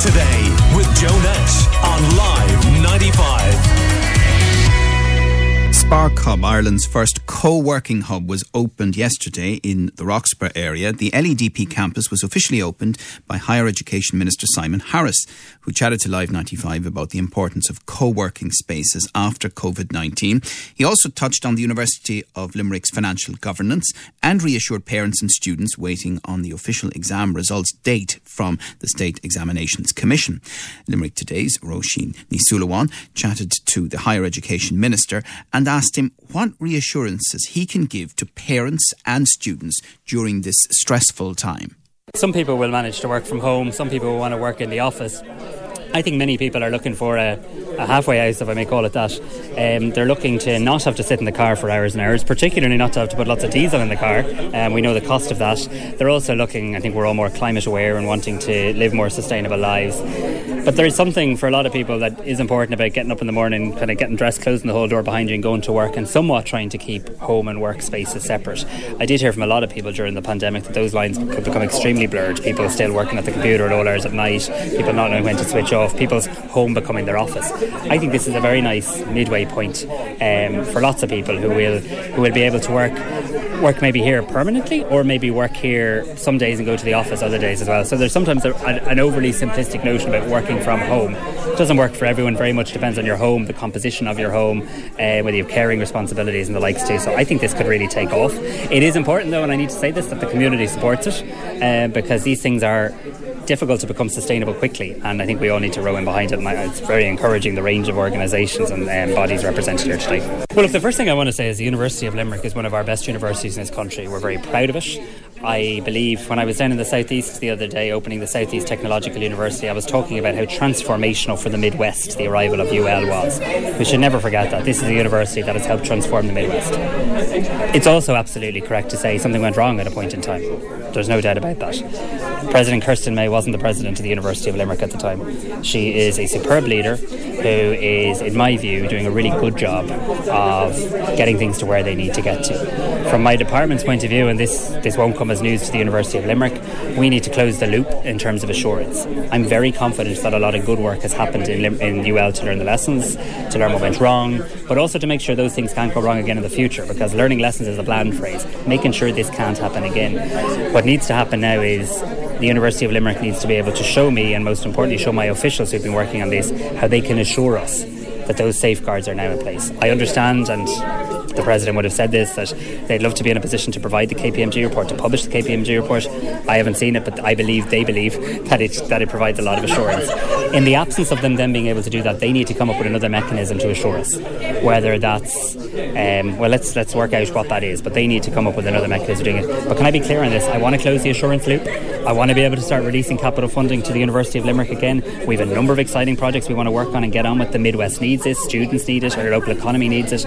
today with Joe Nash Spark Hub, Ireland's first co-working hub, was opened yesterday in the Roxboro area. The LEDP campus was officially opened by Higher Education Minister Simon Harris, who chatted to Live 95 about the importance of co-working spaces after COVID-19. He also touched on the University of Limerick's financial governance and reassured parents and students waiting on the official exam results date from the State Examinations Commission. Limerick Today's Roisin Súilleabháin chatted to the Higher Education Minister and asked asked him what reassurances he can give to parents and students during this stressful time. Some people will manage to work from home, some people will want to work in the office. I think many people are looking for a, a halfway house, if I may call it that. Um, they're looking to not have to sit in the car for hours and hours, particularly not to have to put lots of diesel in the car. Um, we know the cost of that. They're also looking, I think we're all more climate aware and wanting to live more sustainable lives. But there is something for a lot of people that is important about getting up in the morning, kind of getting dressed, closing the whole door behind you and going to work, and somewhat trying to keep home and work spaces separate. I did hear from a lot of people during the pandemic that those lines could become extremely blurred. People still working at the computer at all hours at night, people not knowing when to switch off, people's home becoming their office. I think this is a very nice midway point um, for lots of people who will who will be able to work work maybe here permanently or maybe work here some days and go to the office other days as well. So there's sometimes a, an overly simplistic notion about working from home. It doesn't work for everyone, very much depends on your home, the composition of your home, uh, whether you have caring responsibilities and the likes too. So I think this could really take off. It is important though, and I need to say this, that the community supports it uh, because these things are difficult to become sustainable quickly, and I think we all need to row in behind it. And it's very encouraging the range of organisations and um, bodies represented here today. Well, look, the first thing I want to say is the University of Limerick is one of our best universities in this country. We're very proud of it. I believe when I was down in the southeast the other day opening the Southeast Technological University, I was talking about how transformational for the Midwest the arrival of UL was. We should never forget that. This is a university that has helped transform the Midwest. It's also absolutely correct to say something went wrong at a point in time. There's no doubt about that. President Kerstin Mey wasn't the president of the University of Limerick at the time. She is a superb leader who is, in my view, doing a really good job of getting things to where they need to get to. From my department's point of view, and this, this won't come as news to the University of Limerick, we need to close the loop in terms of assurance. I'm very confident that a lot of good work has happened in, Lim- in UL to learn the lessons, to learn what went wrong, but also to make sure those things can't go wrong again in the future because learning lessons is a bland phrase. Making sure this can't happen again. What needs to happen now is the University of Limerick needs to be able to show me, and most importantly, show my officials who've been working on this, how they can assure us that those safeguards are now in place. I understand, and the President would have said this, that they'd love to be in a position to provide the KPMG report, to publish the KPMG report. I haven't seen it, but I believe they believe that it, that it provides a lot of assurance. In the absence of them then being able to do that, they need to come up with another mechanism to assure us. Whether that's, um, well, let's, let's work out what that is, but they need to come up with another mechanism doing it. But can I be clear on this? I want to close the assurance loop. I want to be able to start releasing capital funding to the University of Limerick again. We have a number of exciting projects we want to work on and get on with. The Midwest needs this, students need it, our local economy needs it.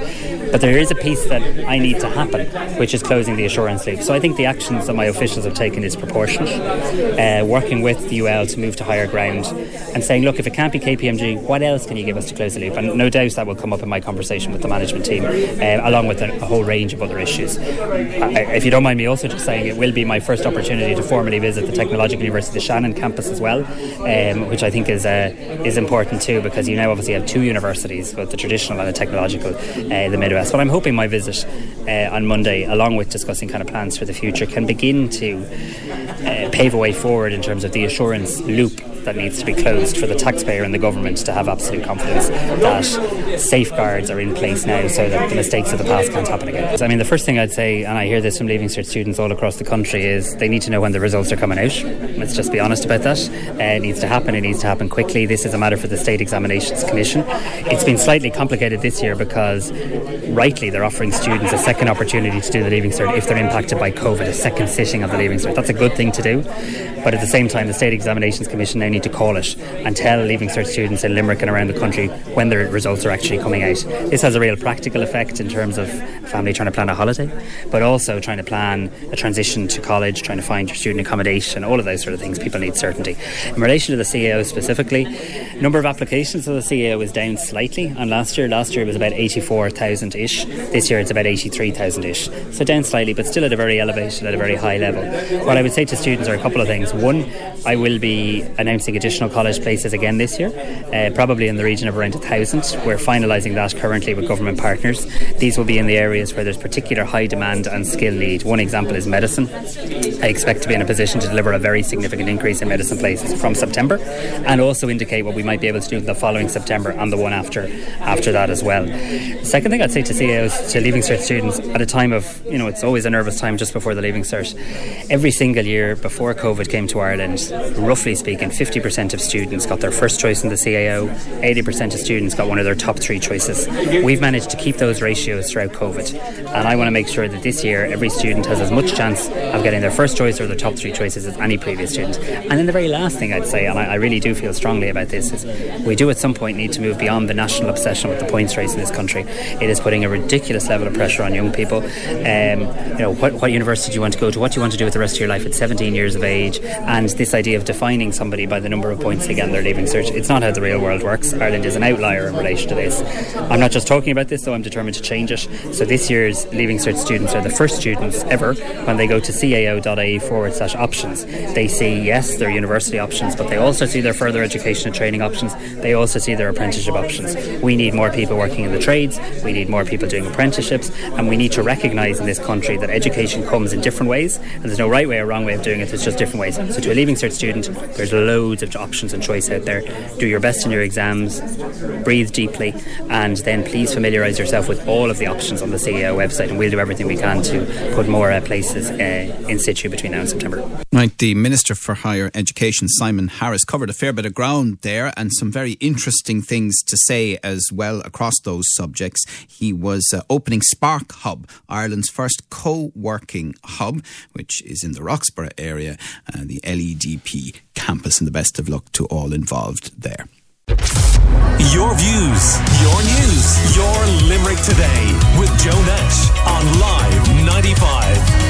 But there is a piece that I need to happen, which is closing the assurance loop. So I think the actions that my officials have taken is proportionate. Uh, working with the UL to move to higher ground and saying, look, if it can't be KPMG, what else can you give us to close the loop? And no doubt that will come up in my conversation with the management team, uh, along with a, a, whole range of other issues. I, if you don't mind me also just saying, it will be my first opportunity to formally visit the Technological University of Shannon campus as well, um, which I think is uh, is important too, because you now obviously have two universities, both the traditional and the technological, uh, the Midwest. But I'm hoping my visit uh, on Monday, along with discussing kind of plans for the future, can begin to uh, pave a way forward in terms of the assurance loop that needs to be closed for the taxpayer and the government to have absolute confidence that safeguards are in place now so that the mistakes of the past can't happen again. So, I mean, the first thing I'd say, and I hear this from Leaving Cert students all across the country, is they need to know when the results are coming out. Let's just be honest about that. Uh, it needs to happen. It needs to happen quickly. This is a matter for the State Examinations Commission. It's been slightly complicated this year because, rightly, they're offering students a second opportunity to do the Leaving Cert if they're impacted by COVID, a second sitting of the Leaving Cert. That's a good thing to do. But at the same time, the State Examinations Commission now need to call it and tell Leaving Cert students in Limerick and around the country when their results are actually coming out. This has a real practical effect in terms of family trying to plan a holiday, but also trying to plan a transition to college, trying to find your student accommodation, all of those sort of things. People need certainty. In relation to the CAO specifically, number of applications for the CAO is down slightly on last year. Last year it was about 84,000 ish. This year it's about 83,000 ish. So down slightly, but still at a very elevated, at a very high level. What I would say to students are a couple of things. One, I will be announcing additional college places again this year, uh, probably in the region of around 1,000. We're finalising that currently with government partners. These will be in the areas where there's particular high demand and skill need. One example is medicine. I expect to be in a position to deliver a very significant increase in medicine places from September and also indicate what we might be able to do the following September and the one after after that as well. The second thing I'd say to CAOs, to Leaving Cert students, at a time of, you know, it's always a nervous time just before the Leaving Cert. Every single year before COVID came to Ireland, roughly speaking, 50% of students got their first choice in the CAO, 80% of students got one of their top three choices. We've managed to keep those ratios throughout COVID, and I want to make sure that this year every student has as much chance of getting their first choice or their top three choices as any previous student. And then the very last thing I'd say, and I, I really do feel strongly about this, is we do at some point need to move beyond the national obsession with the points race in this country. It is putting a ridiculous level of pressure on young people. Um, you know, what, what university do you want to go to? What do you want to do with the rest of your life at 17 years of age? And this idea of defining somebody by the number of points again, they get in their leaving cert, it's not how the real world works. Ireland is an outlier in relation to this. I'm not just talking about this, though, I'm determined to change it. So this year's leaving cert students are the first students ever when they go to cao.ie forward slash options. They see, yes, their university options, but they also see their further education and training options. They also see their apprenticeship options. We need more people working in the trades, we need more people doing apprenticeships, and we need to recognise in this country that education comes in different ways, and there's no right way or wrong way of doing it, there's just different ways. So to a Leaving Cert student, there's loads of options and choice out there. Do your best in your exams, breathe deeply, and then please familiarise yourself with all of the options on the CAO website, and we'll do everything we can to put more uh, places uh, in situ between now and September. Right, the Minister for Higher Education, Simon Harris, covered a fair bit of ground there and some very interesting things to say as well across those subjects. He was uh, opening Spark Hub, Ireland's first co working hub, which is in the Roxboro area, uh, the LEDP campus, and the best of luck to all involved there. Your views, your news, your Limerick today with Joe Nash on Live 95.